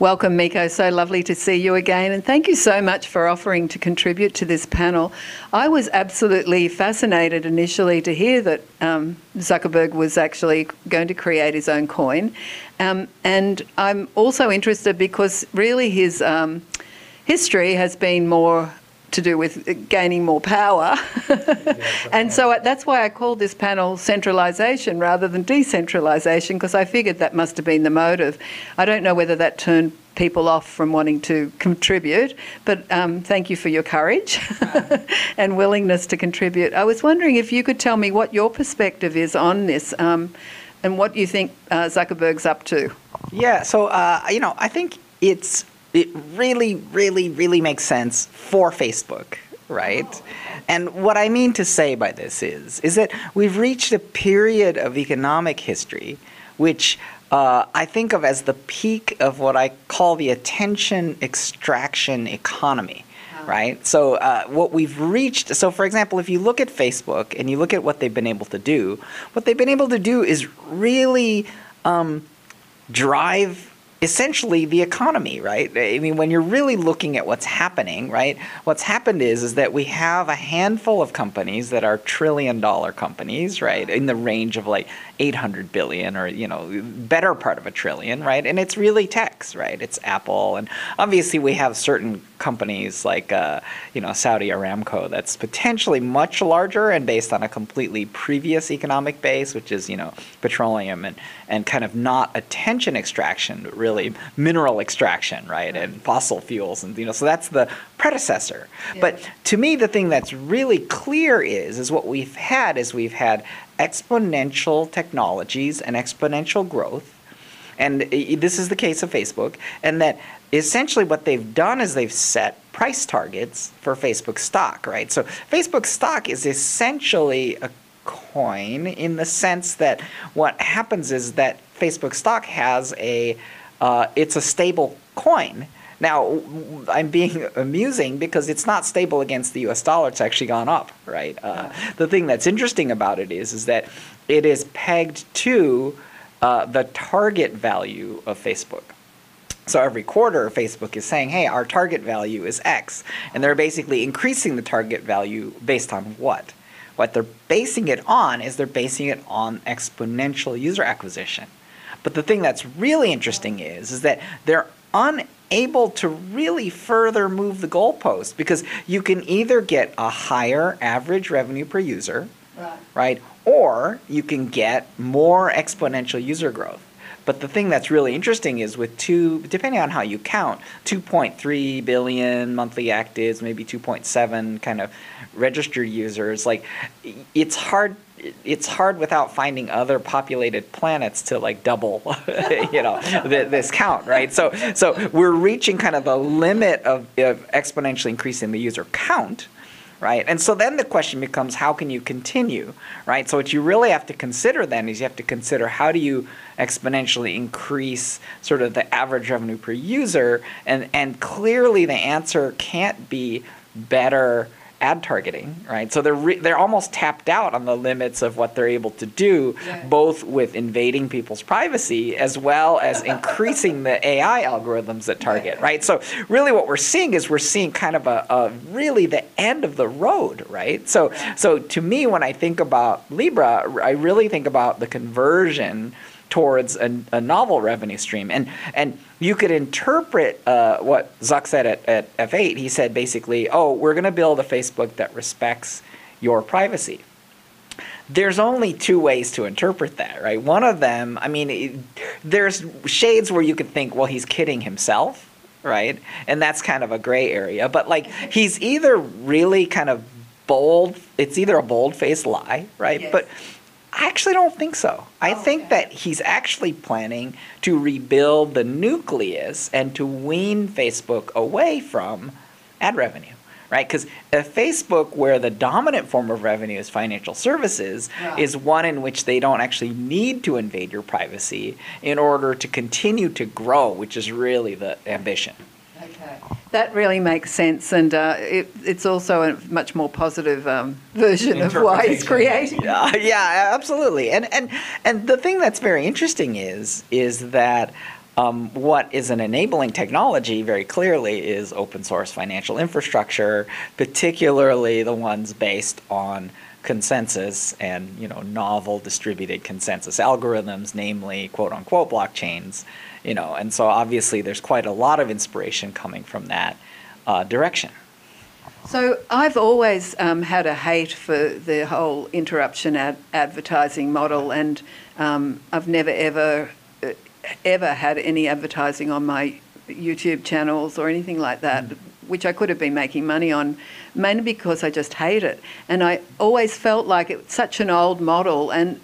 welcome, Miko. So lovely to see you again. And thank you so much for offering to contribute to this panel. I was absolutely fascinated initially to hear that um, Zuckerberg was actually going to create his own coin. Um, and I'm also interested because really his um, history has been more to do with gaining more power. and so that's why I called this panel centralisation rather than decentralisation, because I figured that must have been the motive. I don't know whether that turned people off from wanting to contribute, but um, thank you for your courage and willingness to contribute. I was wondering if you could tell me what your perspective is on this um, and what you think uh, Zuckerberg's up to. Yeah, so, uh, you know, I think it's it really, really, really makes sense for Facebook, right? And what I mean to say by this is, is that we've reached a period of economic history which uh, I think of as the peak of what I call the attention extraction economy. Right? So, uh, what we've reached, so for example, if you look at Facebook and you look at what they've been able to do, what they've been able to do is really um, drive essentially the economy, right? I mean, when you're really looking at what's happening, right? What's happened is is that we have a handful of companies that are trillion dollar companies, right? In the range of like 800 billion or you know better part of a trillion right? And it's really techs right? It's apple. And obviously we have certain companies like uh, you know saudi aramco that's potentially much larger and based on a completely previous economic base which is you know petroleum and and kind of not attention extraction but really mineral extraction right? And fossil fuels and you know so that's the predecessor. Yeah. but to me the thing that's really clear is is what we've had is we've had exponential technologies and exponential growth. And this is the case of Facebook, and that essentially what they've done is they've set price targets for Facebook stock, right? So Facebook stock is essentially a coin in the sense that what happens is that Facebook stock has a uh, it's a stable coin now, I'm being amusing because it's not stable against the U.S. dollar. It's actually gone up, right? Uh, the thing that's interesting about it is, is that it is pegged to uh, the target value of Facebook. So every quarter, Facebook is saying, hey, our target value is X. And they're basically increasing the target value based on what? What they're basing it on is they're basing it on exponential user acquisition. But the thing that's really interesting is, is that they're un able to really further move the goalpost because you can either get a higher average revenue per user, right. right? Or you can get more exponential user growth. But the thing that's really interesting is with two, depending on how you count, 2.3 billion monthly actives, maybe 2.7 kind of registered users, like it's hard it's hard without finding other populated planets to like double you know this count right? So so we're reaching kind of the limit of, of exponentially increasing the user count right? And so then the question becomes how can you continue right? So what you really have to consider then is you have to consider how do you exponentially increase sort of the average revenue per user? And and clearly the answer can't be better ad targeting, right? So they're re- they're almost tapped out on the limits of what they're able to do, yeah. both with invading people's privacy as well as increasing the AI algorithms that target, right? So really, what we're seeing is we're seeing kind of a, a really the end of the road, right? So so to me, when I think about Libra, I really think about the conversion towards a, a novel revenue stream. And and you could interpret uh, what Zuck said at, at F8. He said basically, oh, we're going to build a Facebook that respects your privacy. There's only two ways to interpret that, right? One of them, I mean, it, there's shades where you could think, well, he's kidding himself, right? And that's kind of a gray area. But like, he's either really kind of bold, it's either a bold faced lie, right? Yes. But I actually don't think so. I oh, think that he's actually planning to rebuild the nucleus and to wean Facebook away from ad revenue, right? Because a Facebook where the dominant form of revenue is financial services yeah. is one in which they don't actually need to invade your privacy in order to continue to grow, which is really the ambition. That really makes sense, and uh, it, it's also a much more positive um, version of why he's creating. Yeah, yeah, absolutely. And and and the thing that's very interesting is is that Um, what is an enabling technology, very clearly, is open source financial infrastructure, particularly the ones based on consensus and you know novel distributed consensus algorithms, namely quote unquote blockchains. You know, and so obviously there's quite a lot of inspiration coming from that uh, direction. So I've always um, had a hate for the whole interruption ad- advertising model, and um, I've never ever uh, ever had any advertising on my YouTube channels or anything like that, mm. which I could have been making money on, mainly because I just hate it. And I always felt like it's such an old model, and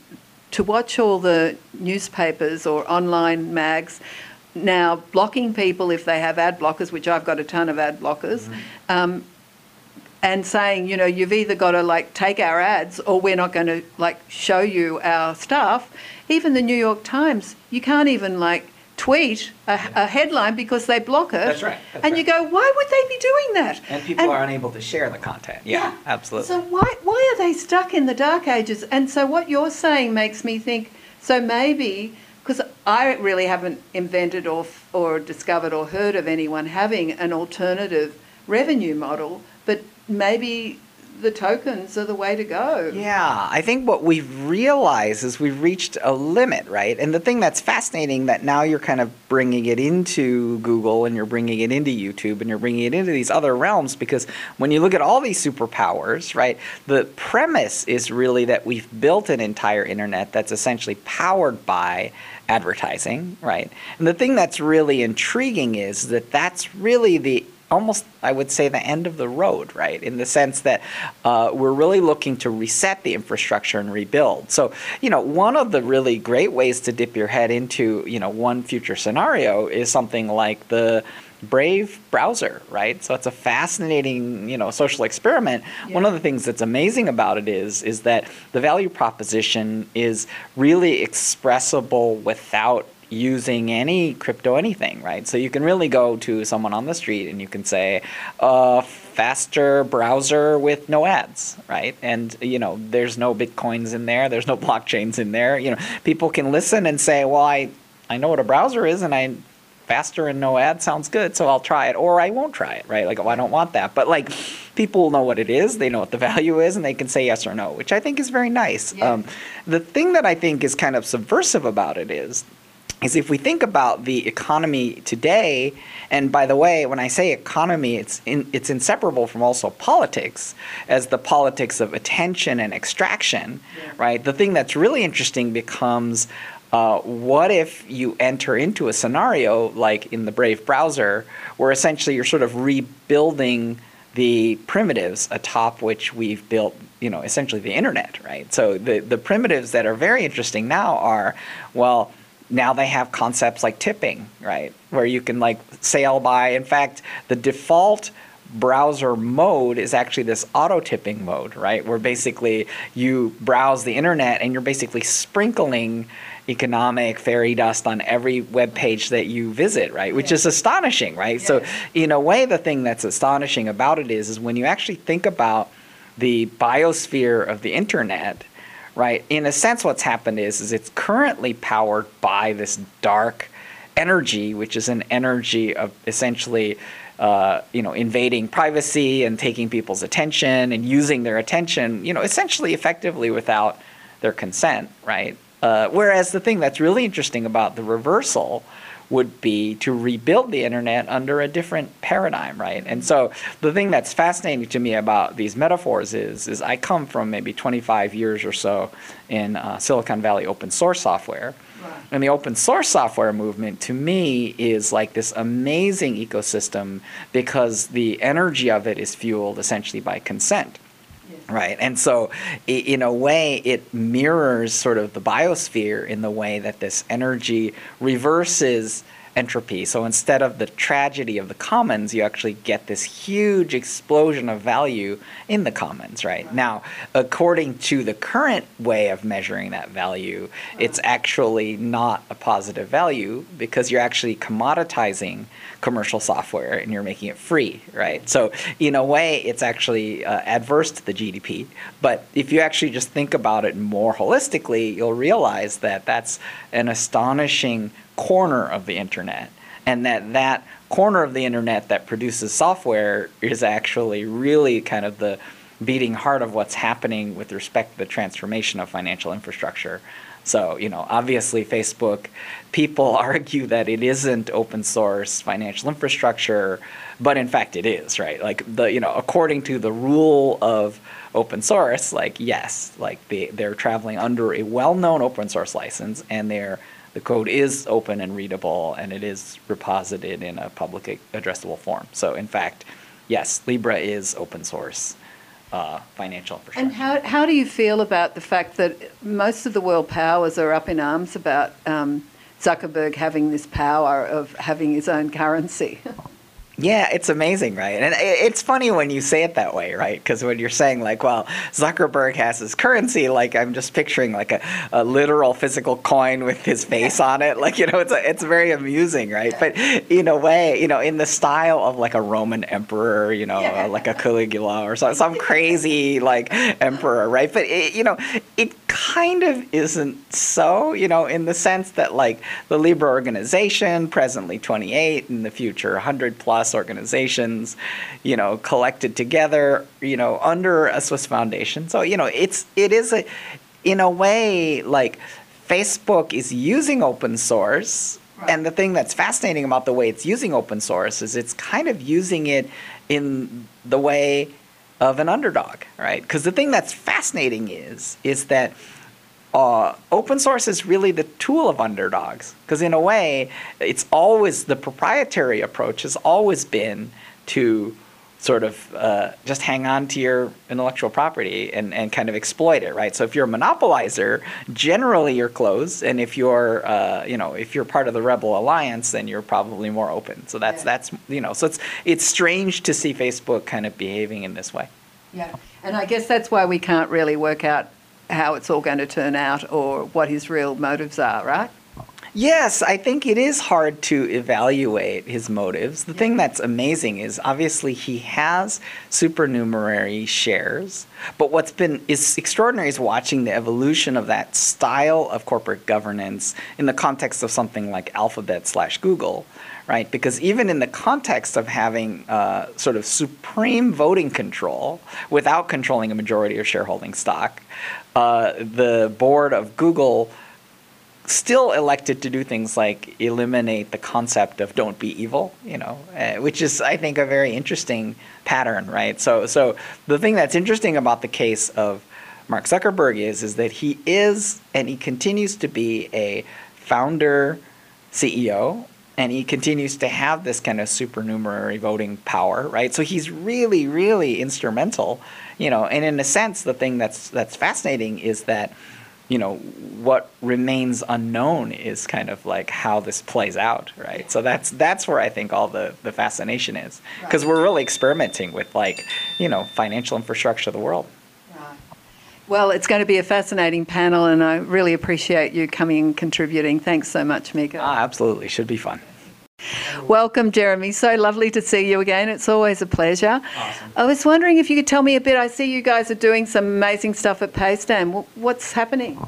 to watch all the newspapers or online mags now blocking people if they have ad blockers, which I've got a ton of ad blockers. Mm. Um, and saying, you know, you've either got to like take our ads or we're not going to like show you our stuff. Even the New York Times, you can't even like tweet a, a headline because they block it. That's right. That's and right. you go, why would they be doing that? And people and, are unable to share the content. Yeah, yeah, absolutely. So why why are they stuck in the dark ages? And so what you're saying makes me think. So maybe because I really haven't invented or or discovered or heard of anyone having an alternative revenue model, but maybe the tokens are the way to go. Yeah, I think what we've realized is we've reached a limit, right? And the thing that's fascinating that now you're kind of bringing it into Google and you're bringing it into YouTube and you're bringing it into these other realms because when you look at all these superpowers, right, the premise is really that we've built an entire internet that's essentially powered by advertising, right? And the thing that's really intriguing is that that's really the almost, I would say, the end of the road, right? In the sense that uh, we're really looking to reset the infrastructure and rebuild. So, you know, one of the really great ways to dip your head into, you know, one future scenario is something like the Brave browser, right? So it's a fascinating, you know, social experiment. Yeah. One of the things that's amazing about it is is that the value proposition is really expressible without using any crypto anything, right? So you can really go to someone on the street and you can say, uh, faster browser with no ads, right? And you know, there's no bitcoins in there, there's no blockchains in there. You know, people can listen and say, well, I I know what a browser is, and I faster and no ads sounds good, so I'll try it, or I won't try it, right? Like, oh, I don't want that. But like, people know what it is, they know what the value is, and they can say yes or no, which I think is very nice. Yeah. Um, the thing that I think is kind of subversive about it is is if we think about the economy today, and by the way, when I say economy, it's in, it's inseparable from also politics, as the politics of attention and extraction, yeah. right? The thing that's really interesting becomes. Uh, what if you enter into a scenario like in the Brave browser, where essentially you're sort of rebuilding the primitives atop which we've built, you know, essentially the internet, right? So the the primitives that are very interesting now are, well, now they have concepts like tipping, right? Where you can like sail by. In fact, the default browser mode is actually this auto tipping mode, right? Where basically you browse the internet and you're basically sprinkling economic fairy dust on every web page that you visit, right? Which is astonishing, right? So in a way the thing that's astonishing about it is is when you actually think about the biosphere of the internet, right? In a sense, what's happened is, is it's currently powered by this dark energy, which is an energy of essentially, uh, you know, invading privacy and taking people's attention and using their attention, you know, essentially effectively without their consent, right? Uh, whereas the thing that's really interesting about the reversal would be to rebuild the internet under a different paradigm, right? And so the thing that's fascinating to me about these metaphors is, is I come from maybe 25 years or so in uh, Silicon Valley open source software. And the open source software movement to me is like this amazing ecosystem because the energy of it is fueled essentially by consent. Right. And so, in a way, it mirrors sort of the biosphere in the way that this energy reverses entropy. So instead of the tragedy of the commons, you actually get this huge explosion of value in the commons, right? Now, according to the current way of measuring that value, it's actually not a positive value because you're actually commoditizing commercial software and you're making it free, right? So in a way, it's actually uh, adverse to the GDP. But if you actually just think about it more holistically, you'll realize that that's an astonishing corner of the internet, and that that corner of the internet that produces software is actually really kind of the beating heart of what's happening with respect to the transformation of financial infrastructure. So, you know, obviously Facebook, people argue that it isn't open source financial infrastructure, but in fact it is, right? Like the, you know, according to the rule of open source, like yes, like they, they're traveling under a well-known open source license and they're the code is open and readable and it is reposited in a public addressable form. So in fact, yes, Libra is open source uh, financial infrastructure. And how, how do you feel about the fact that most of the world powers are up in arms about um, Zuckerberg having this power of having his own currency? Yeah, it's amazing, right? And it's funny when you say it that way, right? Because when you're saying like, well, Zuckerberg has his currency, like I'm just picturing like a, a literal physical coin with his face on it. Like, you know, it's a, it's very amusing, right? But in a way, you know, in the style of like a Roman emperor, you know, yeah. Uh, like a Caligula or some, some crazy like emperor, right? But it, you know, it kind of isn't so, you know, in the sense that like the Libra organization, presently 28, in the future 100 plus organizations, you know, collected together, you know, under a Swiss foundation. So, you know, it's it is a in a way like Facebook is using open source Right. And the thing that's fascinating about the way it's using open source is it's kind of using it in the way of an underdog, right? Because the thing that's fascinating is is that uh, open source is really the tool of underdogs because in a way it's always the proprietary approach has always been to sort of uh, just hang on to your intellectual property and, and kind of exploit it right? So if you're a monopolizer generally you're closed and if you're uh, you know if you're part of the rebel alliance then you're probably more open. So that's yeah. that's you know so it's it's strange to see facebook kind of behaving in this way. Yeah and i guess that's why we can't really work out how it's all going to turn out or what his real motives are, right? Yes, I think it is hard to evaluate his motives. The yeah. thing that's amazing is obviously he has supernumerary shares, but what's been is extraordinary is watching the evolution of that style of corporate governance in the context of something like Alphabet slash Google, right? Because even in the context of having uh, sort of supreme voting control without controlling a majority of shareholding stock, uh, the board of Google still elected to do things like eliminate the concept of don't be evil, you know, uh, which is, I think, a very interesting pattern, right? So, so the thing that's interesting about the case of Mark Zuckerberg is, is that he is and he continues to be a founder CEO and he continues to have this kind of supernumerary voting power, right? So he's really, really instrumental, you know. And in a sense, the thing that's that's fascinating is that, you know, what remains unknown is kind of like how this plays out, right? So that's that's where I think all the the fascination is, because right. we're really experimenting with like, you know, financial infrastructure of the world. Well, it's going to be a fascinating panel, and I really appreciate you coming and contributing. Thanks so much, Mika. Ah, absolutely. Should be fun. Welcome, Jeremy. So lovely to see you again. It's always a pleasure. Awesome. I was wondering if you could tell me a bit. I see you guys are doing some amazing stuff at Paystand. What's happening?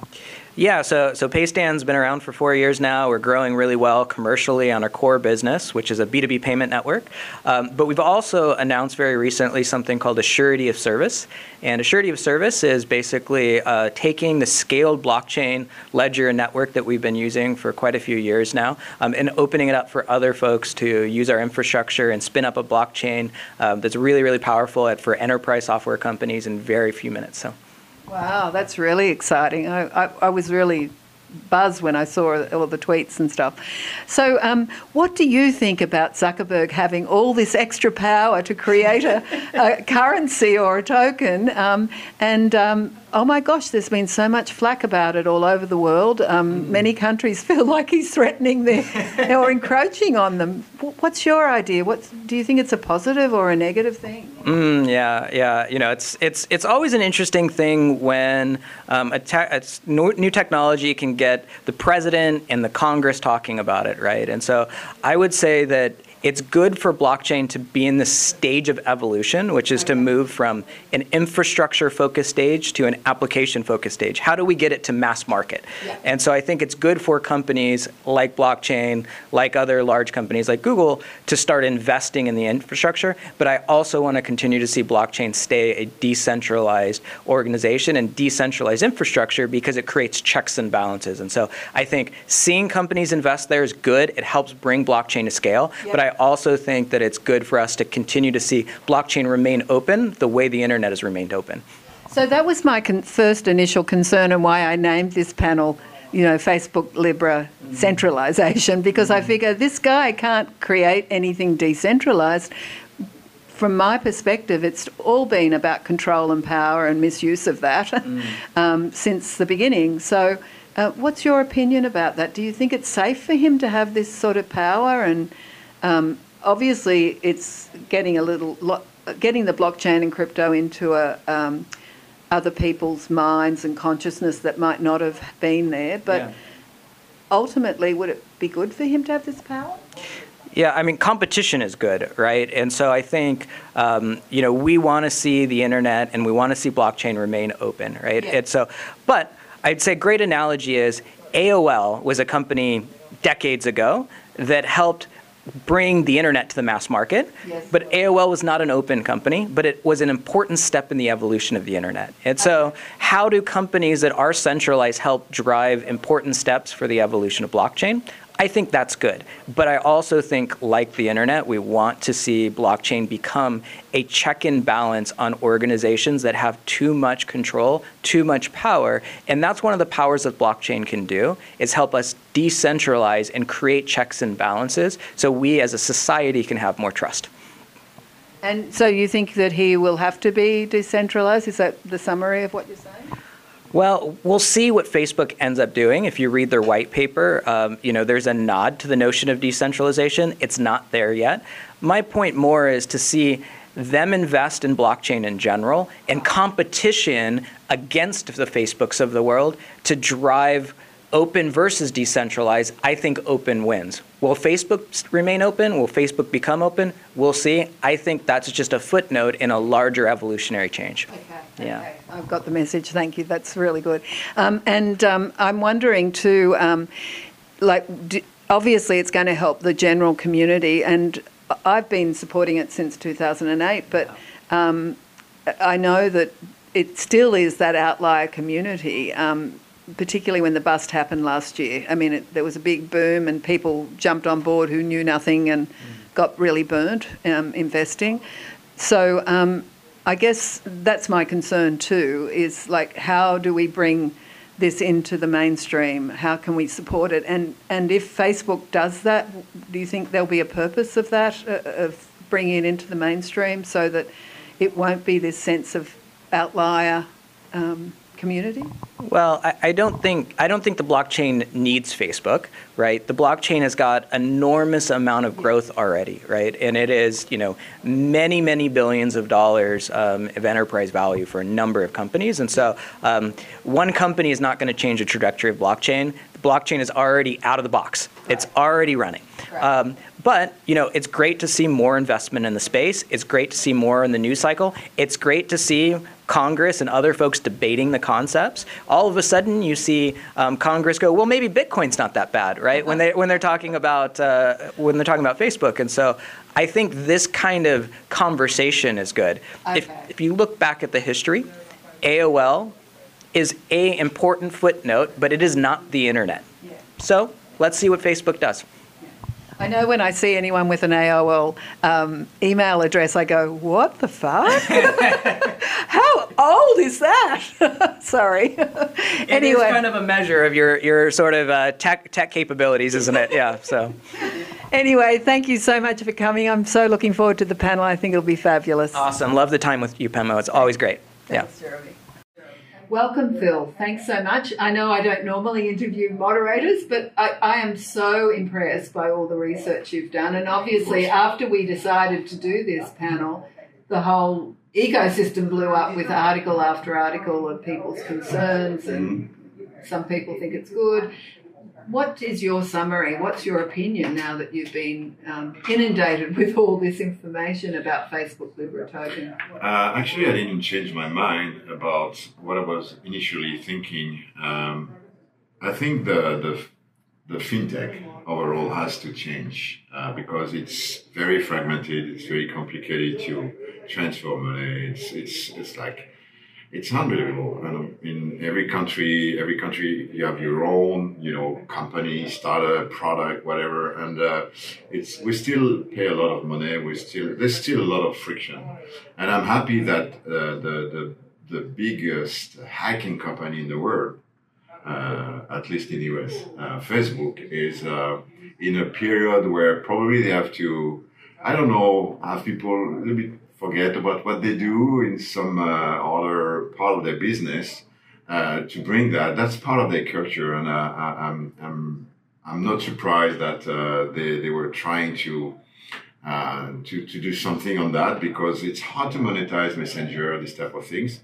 Yeah, so so Paystand's been around for four years now. We're growing really well commercially on our core business, which is a B2B payment network. Um, but we've also announced very recently something called a surety of service. And a surety of service is basically uh, taking the scaled blockchain ledger network that we've been using for quite a few years now um, and opening it up for other folks to use our infrastructure and spin up a blockchain um, that's really, really powerful for enterprise software companies in very few minutes. So. Wow, that's really exciting. I, I, I was really buzz when I saw all the tweets and stuff. So, um, what do you think about Zuckerberg having all this extra power to create a, a currency or a token? Um, and um, oh my gosh, there's been so much flack about it all over the world. Um, mm. Many countries feel like he's threatening them or encroaching on them. What's your idea? What do you think it's a positive or a negative thing? Mm, yeah, yeah. You know, it's it's it's always an interesting thing when um, a, te- a new technology can get the president and the Congress talking about it, right? And so I would say that it's good for blockchain to be in this stage of evolution, which is to move from an infrastructure focused stage to an application focused stage. How do we get it to mass market? Yeah. And so I think it's good for companies like blockchain, like other large companies like Google, to start investing in the infrastructure. But I also want to continue to see blockchain stay a decentralized organization and decentralized infrastructure because it creates checks and balances. And so I think seeing companies invest there is good. It helps bring blockchain to scale. Yeah. But I also think that it's good for us to continue to see blockchain remain open the way the internet has remained open. So that was my con- first initial concern and why I named this panel, you know, Facebook Libra centralization, because I figure this guy can't create anything decentralized. From my perspective, it's all been about control and power and misuse of that um, since the beginning. So, uh, what's your opinion about that? Do you think it's safe for him to have this sort of power? And um, obviously, it's getting a little, lo- getting the blockchain and crypto into a um, other people's minds and consciousness that might not have been there. But Yeah. ultimately, would it be good for him to have this power? Yeah, I mean, competition is good, right? And so I think, um, you know, we want to see the internet and we want to see blockchain remain open, right? Yeah. And so, but I'd say great analogy is AOL was a company decades ago that helped bring the internet to the mass market. Yes. But AOL was not an open company, but it was an important step in the evolution of the internet. And so, how do companies that are centralized help drive important steps for the evolution of blockchain? I think that's good. But I also think, like the internet, we want to see blockchain become a check and balance on organizations that have too much control, too much power. And that's one of the powers that blockchain can do is help us decentralize and create checks and balances so we as a society can have more trust. And so you think that he will have to be decentralized? Is that the summary of what you're saying? Well, we'll see what Facebook ends up doing. If you read their white paper, um, you know, there's a nod to the notion of decentralization. It's not there yet. My point more is to see them invest in blockchain in general and competition against the Facebooks of the world to drive open versus decentralized. I think open wins. Will Facebook remain open? Will Facebook become open? We'll see. I think that's just a footnote in a larger evolutionary change. Okay. Yeah. Okay. I've got the message. Thank you. That's really good. Um, and um, I'm wondering too, um, like, d- obviously it's going to help the general community, and I've been supporting it since 2008, but um, I know that it still is that outlier community. Um, particularly when the bust happened last year. I mean, it, there was a big boom, and people jumped on board who knew nothing and got really burnt um, investing. So um, I guess that's my concern too. Is like, how do we bring this into the mainstream? How can we support it? And and if Facebook does that, do you think there'll be a purpose of that uh, of bringing it into the mainstream so that it won't be this sense of outlier um, community? Well, I, I don't think I don't think the blockchain needs Facebook, right? The blockchain has got enormous amount of growth already, right? And it is, you know, many many billions of dollars um, of enterprise value for a number of companies, and so um, one company is not going to change the trajectory of blockchain. The blockchain is already out of the box; it's already running. Right. Um, but you know, it's great to see more investment in the space. It's great to see more in the news cycle. It's great to see Congress and other folks debating the concepts. All of a sudden, you see um, Congress go, "Well, maybe Bitcoin's not that bad," right? When they when they're talking about uh, when they're talking about Facebook, and so I think this kind of conversation is good. If if you look back at the history, AOL is a important footnote, but it is not the internet. Yeah. So let's see what Facebook does. I know when I see anyone with an AOL um, email address, I go, "What the fuck? How old is that?" Sorry. It anyway, is kind of a measure of your, your sort of uh, tech, tech capabilities, isn't it? Yeah, so. anyway, thank you so much for coming. I'm so looking forward to the panel. I think it'll be fabulous. Awesome. Love the time with you, Pemo. It's always great. Yeah. Thanks, Jeremy. Welcome, Phil. Thanks so much. I know I don't normally interview moderators, but I, I am so impressed by all the research you've done. And obviously, after we decided to do this panel, the whole ecosystem blew up with article after article of people's concerns, and some people think it's good. what is your summary? What's your opinion now that you've been um, inundated with all this information about Facebook Libra token? Uh, actually, I didn't change my mind about what I was initially thinking. Um, I think the, the the fintech overall has to change uh, because it's very fragmented. It's very complicated to transfer money. It's it's it's like it's unbelievable. And in every country, every country you have your own, you know, company, startup, product, whatever. And uh, it's we still pay a lot of money. We still there's still a lot of friction. And I'm happy that uh, the the the biggest hacking company in the world at least in the US. Uh, Facebook is uh, in a period where probably they have to, I don't know, have people a little bit forget about what they do in some uh, other part of their business uh, to bring that. That's part of their culture, and uh, I, am I'm, I'm I'm not surprised that they they were trying to. Uh, to, to do something on that because it's hard to monetize messenger this type of things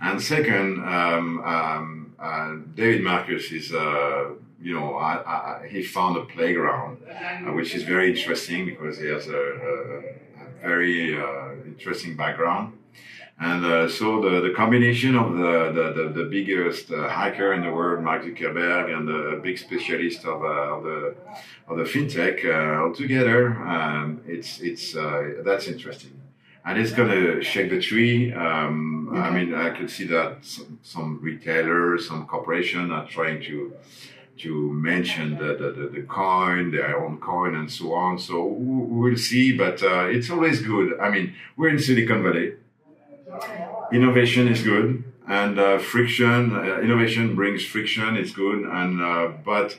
and second um, um, uh, David Marcus is, uh, you know, I, I, he found a playground, uh, which is very interesting because he has a, a, a very uh, interesting background. And uh, so the, the combination of the, the, the, the biggest uh, hacker in the world, Mark Zuckerberg, and the big specialist of, of the of the fintech all together, um, it's it's that's interesting and it's going to shake the tree. Um, okay. I mean, I could see that some, some, retailers, some corporation are trying to to mention the, the, the, the, coin, their own coin, and so on. So we'll see, but uh, it's always good. I mean, we're in Silicon Valley. Innovation is good, and uh, friction. Uh, innovation brings friction. It's good, and uh, but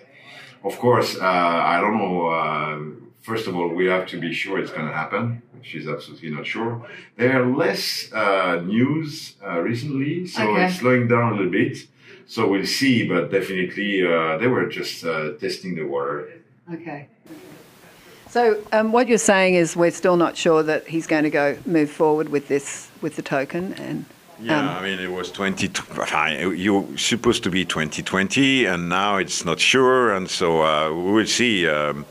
of course, uh, I don't know uh, first of all, we have to be sure it's going to happen. She's absolutely not sure. There are less uh, news uh, recently, so okay. it's slowing down a little bit. So we'll see, but definitely uh, they were just uh, testing the water. Okay. So um, what you're saying is we're still not sure that he's going to go move forward with this with the token and. Yeah, um, I mean, it was 20. You supposed to be 2020, and now it's not sure, and so uh, we will see. Um,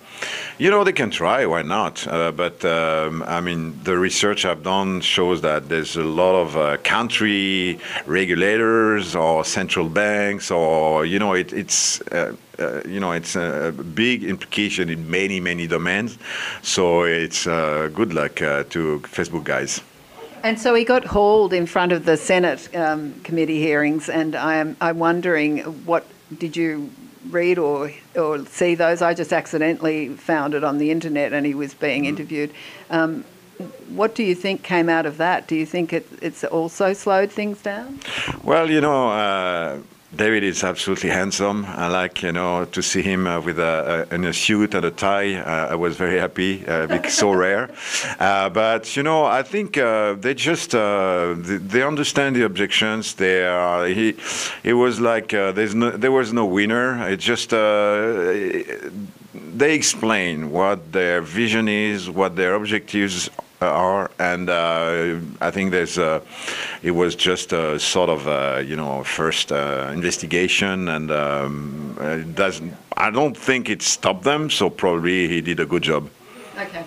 you know, they can try. Why not? Uh, but um, I mean, the research I've done shows that there's a lot of uh, country regulators or central banks, or you know, it, it's. Uh, uh you know, it's a big implication in many, many domains. So it's uh, good luck uh, to Facebook guys. And so he got hauled in front of the Senate um, committee hearings, and I'm I'm wondering what did you read or or see those. I just accidentally found it on the internet, and he was being mm. interviewed. Um, what do you think came out of that? Do you think it, it's also slowed things down? Well, you know. Uh, David is absolutely handsome. I like, you know, to see him uh, with a, a, in a suit and a tie. Uh, I was very happy. Uh, so rare. Uh, but you know, I think uh, they just uh, they, they, understand the objections. They are. He, it was like there's no, there was no winner. It just they explain what their vision is, what their objectives are, and uh, I think there's a, it was just a sort of a, you know first uh, investigation, and um, it doesn't. I don't think it stopped them, so probably he did a good job. Okay.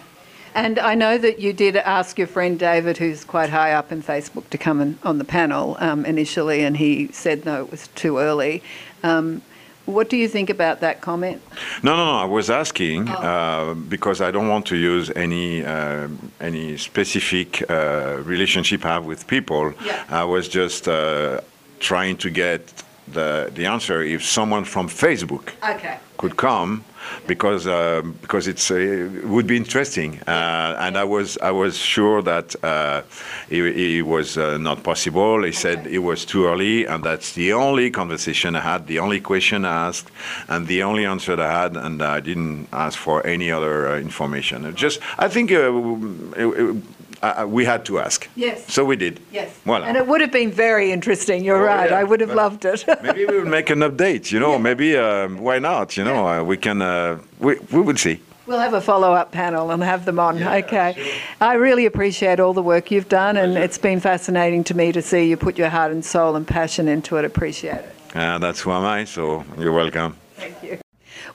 And I know that you did ask your friend David, who's quite high up in Facebook, to come in, on the panel um, initially, and he said no, it was too early. Um, what do you think about that comment? No, no, no. I was asking oh. uh, because I don't want to use any uh, any specific uh, relationship I have with people. Yeah. I was just uh, trying to get the the answer if someone from Facebook okay. could come because uh, because it's uh, it would be interesting. Uh, and I was I was sure that uh, it, it, was uh, not possible. He said it was too early, and that's the only conversation I had, the only question I asked, and the only answer I had, and I didn't ask for any other uh, information. Just I think. It, uh, we had to ask. Yes. So we did. Yes. Voilà. And it would have been very interesting. You're oh, right. Yeah. I would have but loved it. maybe we will make an update. You know, yeah. maybe um, why not? You know, yeah. uh, we can. Uh, we we will see. We'll have a follow-up panel and have them on. okay. Sure. I really appreciate all the work you've done, and it's been fascinating to me to see you put your heart and soul and passion into it. Appreciate it. Uh, that's who I am I. So you're welcome. Thank you.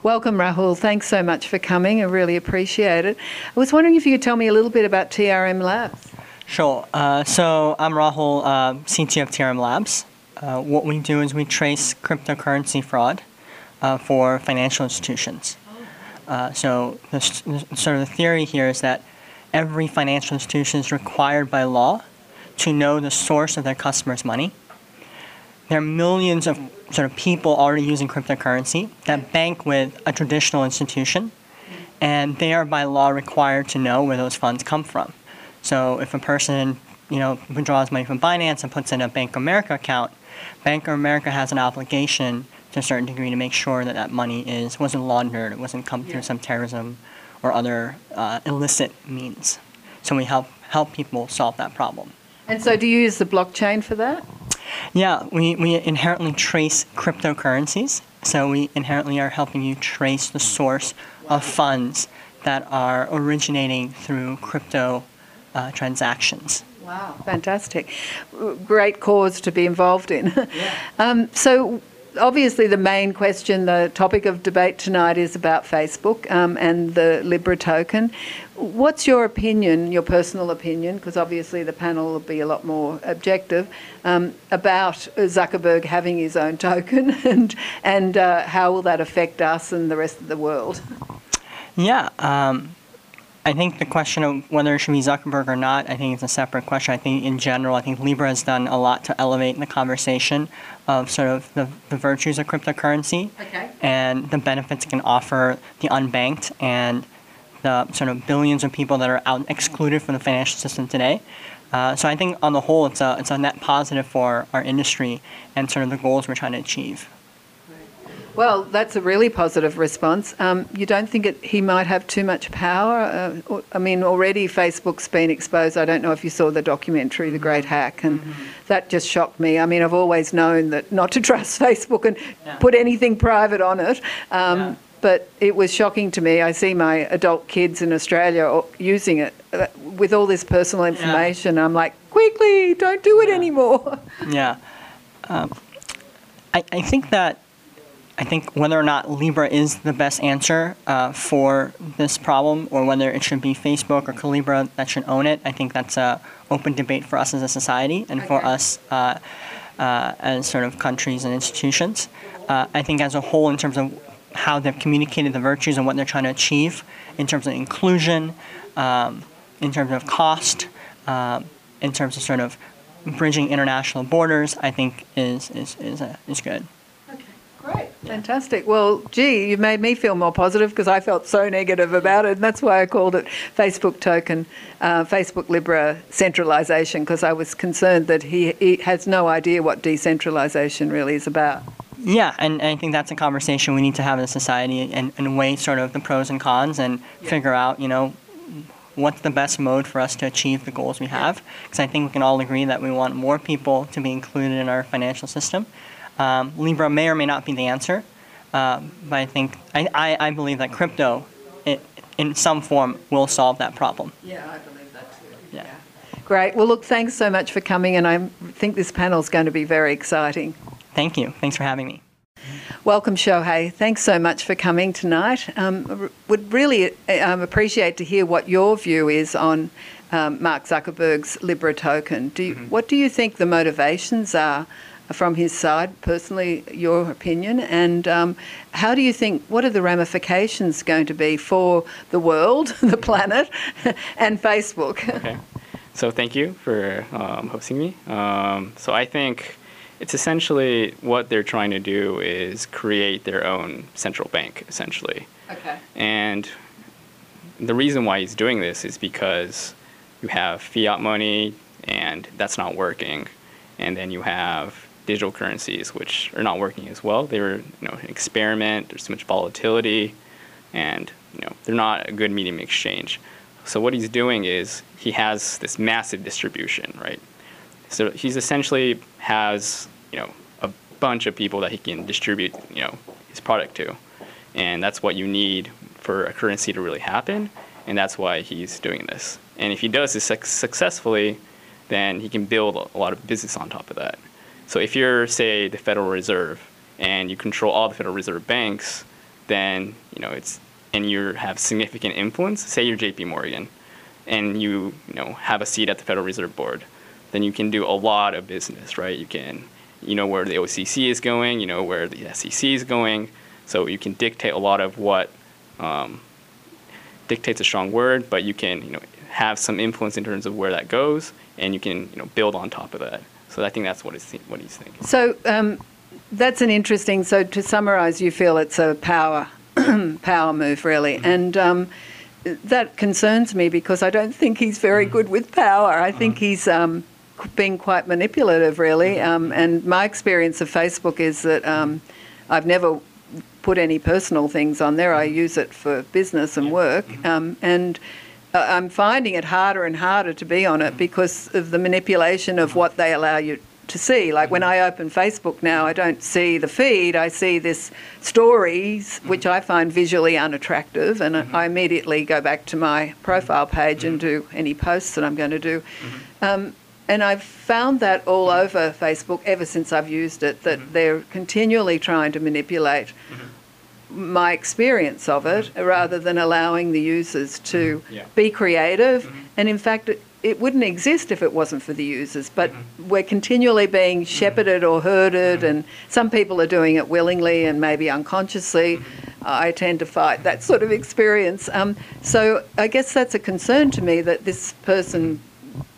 Welcome, Rahul. Thanks so much for coming. I really appreciate it. I was wondering if you could tell me a little bit about TRM Labs. Sure. Uh, so I'm Rahul, uh, CTO of TRM Labs. Uh, what we do is we trace cryptocurrency fraud uh, for financial institutions. Uh, so the, sort of the theory here is that every financial institution is required by law to know the source of their customers' money. There are millions of sort of people already using cryptocurrency that bank with a traditional institution, and they are by law required to know where those funds come from. So if a person, you know, withdraws money from Binance and puts in a Bank of America account, Bank of America has an obligation to a certain degree to make sure that that money is wasn't laundered, it wasn't come through some terrorism or other uh, illicit means. So we help help people solve that problem. And so, do you use the blockchain for that? Yeah, we, we inherently trace cryptocurrencies. So we inherently are helping you trace the source of funds that are originating through crypto uh, transactions. Wow, fantastic. Great cause to be involved in. Yeah. um, so, obviously, the main question, the topic of debate tonight is about Facebook um, and the Libra token. What's your opinion, your personal opinion, because obviously the panel will be a lot more objective, um, about Zuckerberg having his own token and, and uh, how will that affect us and the rest of the world? Yeah. Um, I think the question of whether it should be Zuckerberg or not, I think it's a separate question. I think in general, I think Libra has done a lot to elevate the conversation of sort of the, the virtues of cryptocurrency Okay. and the benefits it can offer the unbanked and the sort of billions of people that are out excluded from the financial system today. Uh, so I think on the whole, it's a, it's a net positive for our industry and sort of the goals we're trying to achieve. Well, that's a really positive response. Um, you don't think it, he might have too much power? Uh, or- I mean, already Facebook's been exposed. I don't know if you saw the documentary, The Great Hack, and that just shocked me. I mean, I've always known that not to trust Facebook and Yeah. put anything private on it. Um, Yeah. But it was shocking to me. I see my adult kids in Australia using it uh, with all this personal information. I'm like, quickly, don't do it Yeah. anymore. Yeah. Um, I, I think that I think whether or not Libra is the best answer uh, for this problem, or whether it should be Facebook or Calibra that should own it, I think that's a open debate for us as a society and for us uh, uh, as sort of countries and institutions. Uh, I think as a whole, in terms of how they've communicated the virtues and what they're trying to achieve, in terms of inclusion, um, in terms of cost, um, in terms of sort of bridging international borders, I think is is is, uh, is good. Okay. Great, fantastic. Well, gee, you've made me feel more positive because I felt so negative about it, and that's why I called it Facebook token, uh, Facebook Libra centralization, because I was concerned that he, he has no idea what decentralisation really is about. Yeah, and, and I think that's a conversation we need to have in society and, and weigh sort of the pros and cons and figure out, you know, what's the best mode for us to achieve the goals we have. Because I think we can all agree that we want more people to be included in our financial system. Um, Libra may or may not be the answer, uh, but I think I, I, I believe that crypto, it, in some form, will solve that problem. Yeah, I believe that too. Yeah. Great. Well, look, thanks so much for coming, and I think this panel is going to be very exciting. Thank you. Thanks for having me. Welcome, Shohei. Thanks so much for coming tonight. Um, would really um, appreciate to hear what your view is on um, Mark Zuckerberg's Libra token. Do you, What do you think the motivations are from his side? Personally, your opinion, and um, how do you think? What are the ramifications going to be for the world, the planet, and Facebook? Okay. So thank you for um, hosting me. Um, so I think it's essentially what they're trying to do is create their own central bank, essentially. Okay. And the reason why he's doing this is because you have fiat money and that's not working. And then you have digital currencies which are not working as well. They were, you know, an experiment, there's too much volatility and, you know, they're not a good medium exchange. So what he's doing is he has this massive distribution, right? So he's essentially has, you know, a bunch of people that he can distribute, you know, his product to. And that's what you need for a currency to really happen. And that's why he's doing this. And if he does this suc successfully, then he can build a lot of business on top of that. So if you're, say, the Federal Reserve and you control all the Federal Reserve banks, then you know it's and you have significant influence. Say you're J.P. Morgan, and you you know have a seat at the Federal Reserve Board, then you can do a lot of business, right? You can you know where the OCC is going, you know where the SEC is going, so you can dictate a lot of what. Um, dictates a strong word, but you can you know have some influence in terms of where that goes, and you can you know build on top of that. So I think that's what he's what he's thinking. So um, that's an interesting. So to summarise, you feel it's a power power move, really, Mm-hmm. and um, that concerns me because I don't think he's very Mm-hmm. good with power. I think Uh-huh. he's um, being quite manipulative, really. Mm-hmm. Um, and my experience of Facebook is that um, I've never put any personal things on there. I Mm-hmm. use it for business and work, um, and uh, I'm finding it harder and harder to be on it because of the manipulation of what they allow you to see. Like when I open Facebook now, I don't see the feed. I see this stories, which I find visually unattractive, and I immediately go back to my profile page and do any posts that I'm going to do. Um, and I've found that all over Facebook ever since I've used it that mm-hmm. they're continually trying to manipulate mm-hmm. my experience of it mm-hmm. rather than allowing the users to Yeah. be creative. And in fact, it, it wouldn't exist if it wasn't for the users. But we're continually being shepherded or herded, and some people are doing it willingly and maybe unconsciously. I tend to fight that sort of experience. Um, so I guess that's a concern to me that this person.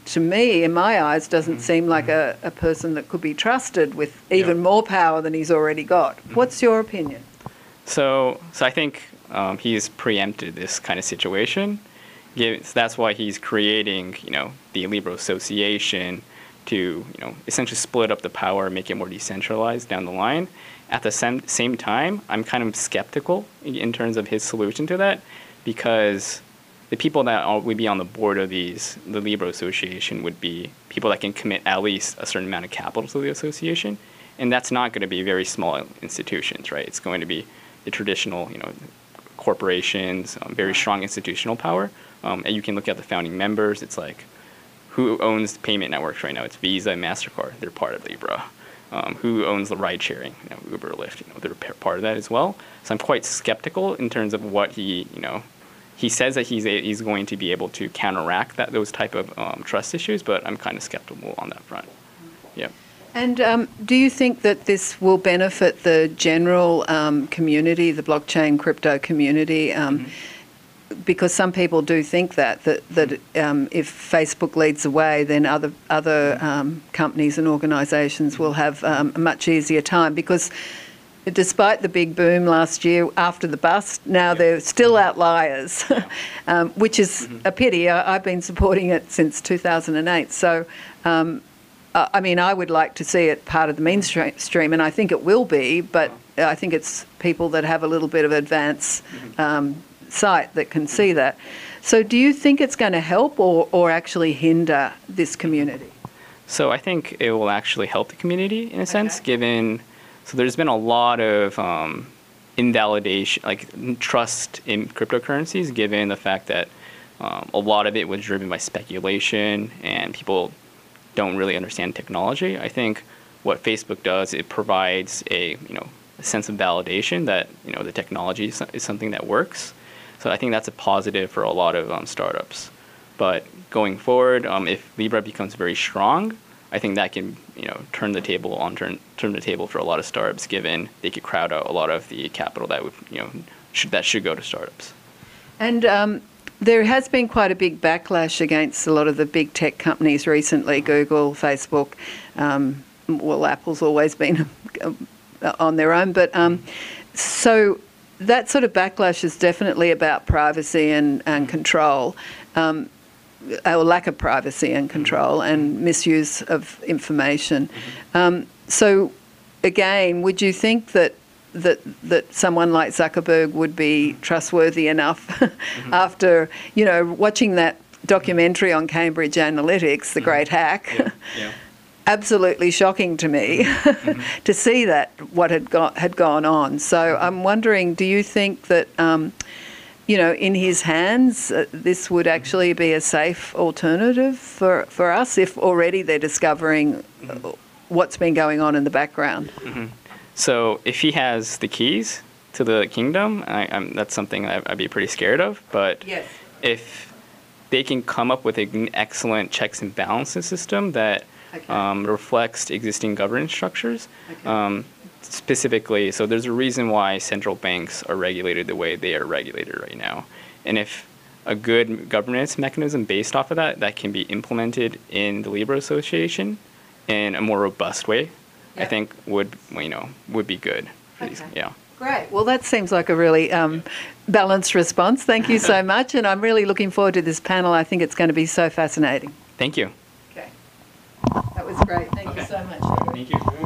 To me, in my eyes, doesn't mm-hmm. seem like mm-hmm. a, a person that could be trusted with even Yeah. more power than he's already got. Mm-hmm. What's your opinion? So, so I think um, he's preempted this kind of situation. That's why he's creating, you know, the Libra Association to, you know, essentially split up the power, make it more decentralized down the line. At the same same time, I'm kind of skeptical in terms of his solution to that, because the people that would be on the board of these, the Libra Association, would be people that can commit at least a certain amount of capital to the association, and that's not going to be very small institutions, right? It's going to be the traditional, you know, corporations, um, very strong institutional power. Um, and you can look at the founding members. It's like who owns the payment networks right now? It's Visa and Mastercard. They're part of Libra. Um, who owns the ride sharing? You know, Uber, Lyft. You know, they're part of that as well. So I'm quite skeptical in terms of what he, you know, he says that he's a, he's going to be able to counteract that those type of um, trust issues, but I'm kind of skeptical on that front. Yeah. And um, do you think that this will benefit the general um, community, the blockchain crypto community? Um, Because some people do think that that that um, if Facebook leads the way, then other other um, companies and organisations will have um, a much easier time because. Despite the big boom last year after the bust, now they're still outliers, um, which is a pity. I, I've been supporting it since 2008. So, um, I mean, I would like to see it part of the mainstream, and I think it will be, but I think it's people that have a little bit of advance um, sight that can see that. So, do you think it's going to help or, or actually hinder this community? So I think it will actually help the community in a sense, given so there's been a lot of um, invalidation, like trust in cryptocurrencies, given the fact that um, a lot of it was driven by speculation and people don't really understand technology. I think what Facebook does, it provides a you know a sense of validation that you know the technology is, something that works. So I think that's a positive for a lot of um, startups. But going forward, um, if Libra becomes very strong, I think that can you know turn the table on turn turn the table for a lot of startups, given they could crowd out a lot of the capital that would you know should that should go to startups. And um, there has been quite a big backlash against a lot of the big tech companies recently Google, Facebook. Um, well, Apple's always been on their own, but um, so that sort of backlash is definitely about privacy and, and control. Um, or lack of privacy and control and misuse of information. Um, so, again, would you think that that that someone like Zuckerberg would be trustworthy enough after you know watching that documentary on Cambridge Analytica, the Great Hack? Yeah. Absolutely shocking to me to see that what had got had gone on. So I'm wondering, do you think that? Um, you know, in his hands, uh, this would actually be a safe alternative for, for us if already they're discovering uh, what's been going on in the background. So if he has the keys, to the kingdom, I, I'm, that's something I'd be pretty scared of. But Yes. if they can come up with an excellent checks and balances system that Okay. um, reflects existing governance structures, Okay. um, specifically, so there's a reason why central banks are regulated the way they are regulated right now. And if a good governance mechanism based off of that, that can be implemented in the Libra Association in a more robust way, I think would, you know, would be good for these, yeah. Great. Well, that seems like a really um, balanced response. Thank you so much. And I'm really looking forward to this panel. I think it's going to be so fascinating. Thank you. Okay. That was great. Thank you so much. Thank you.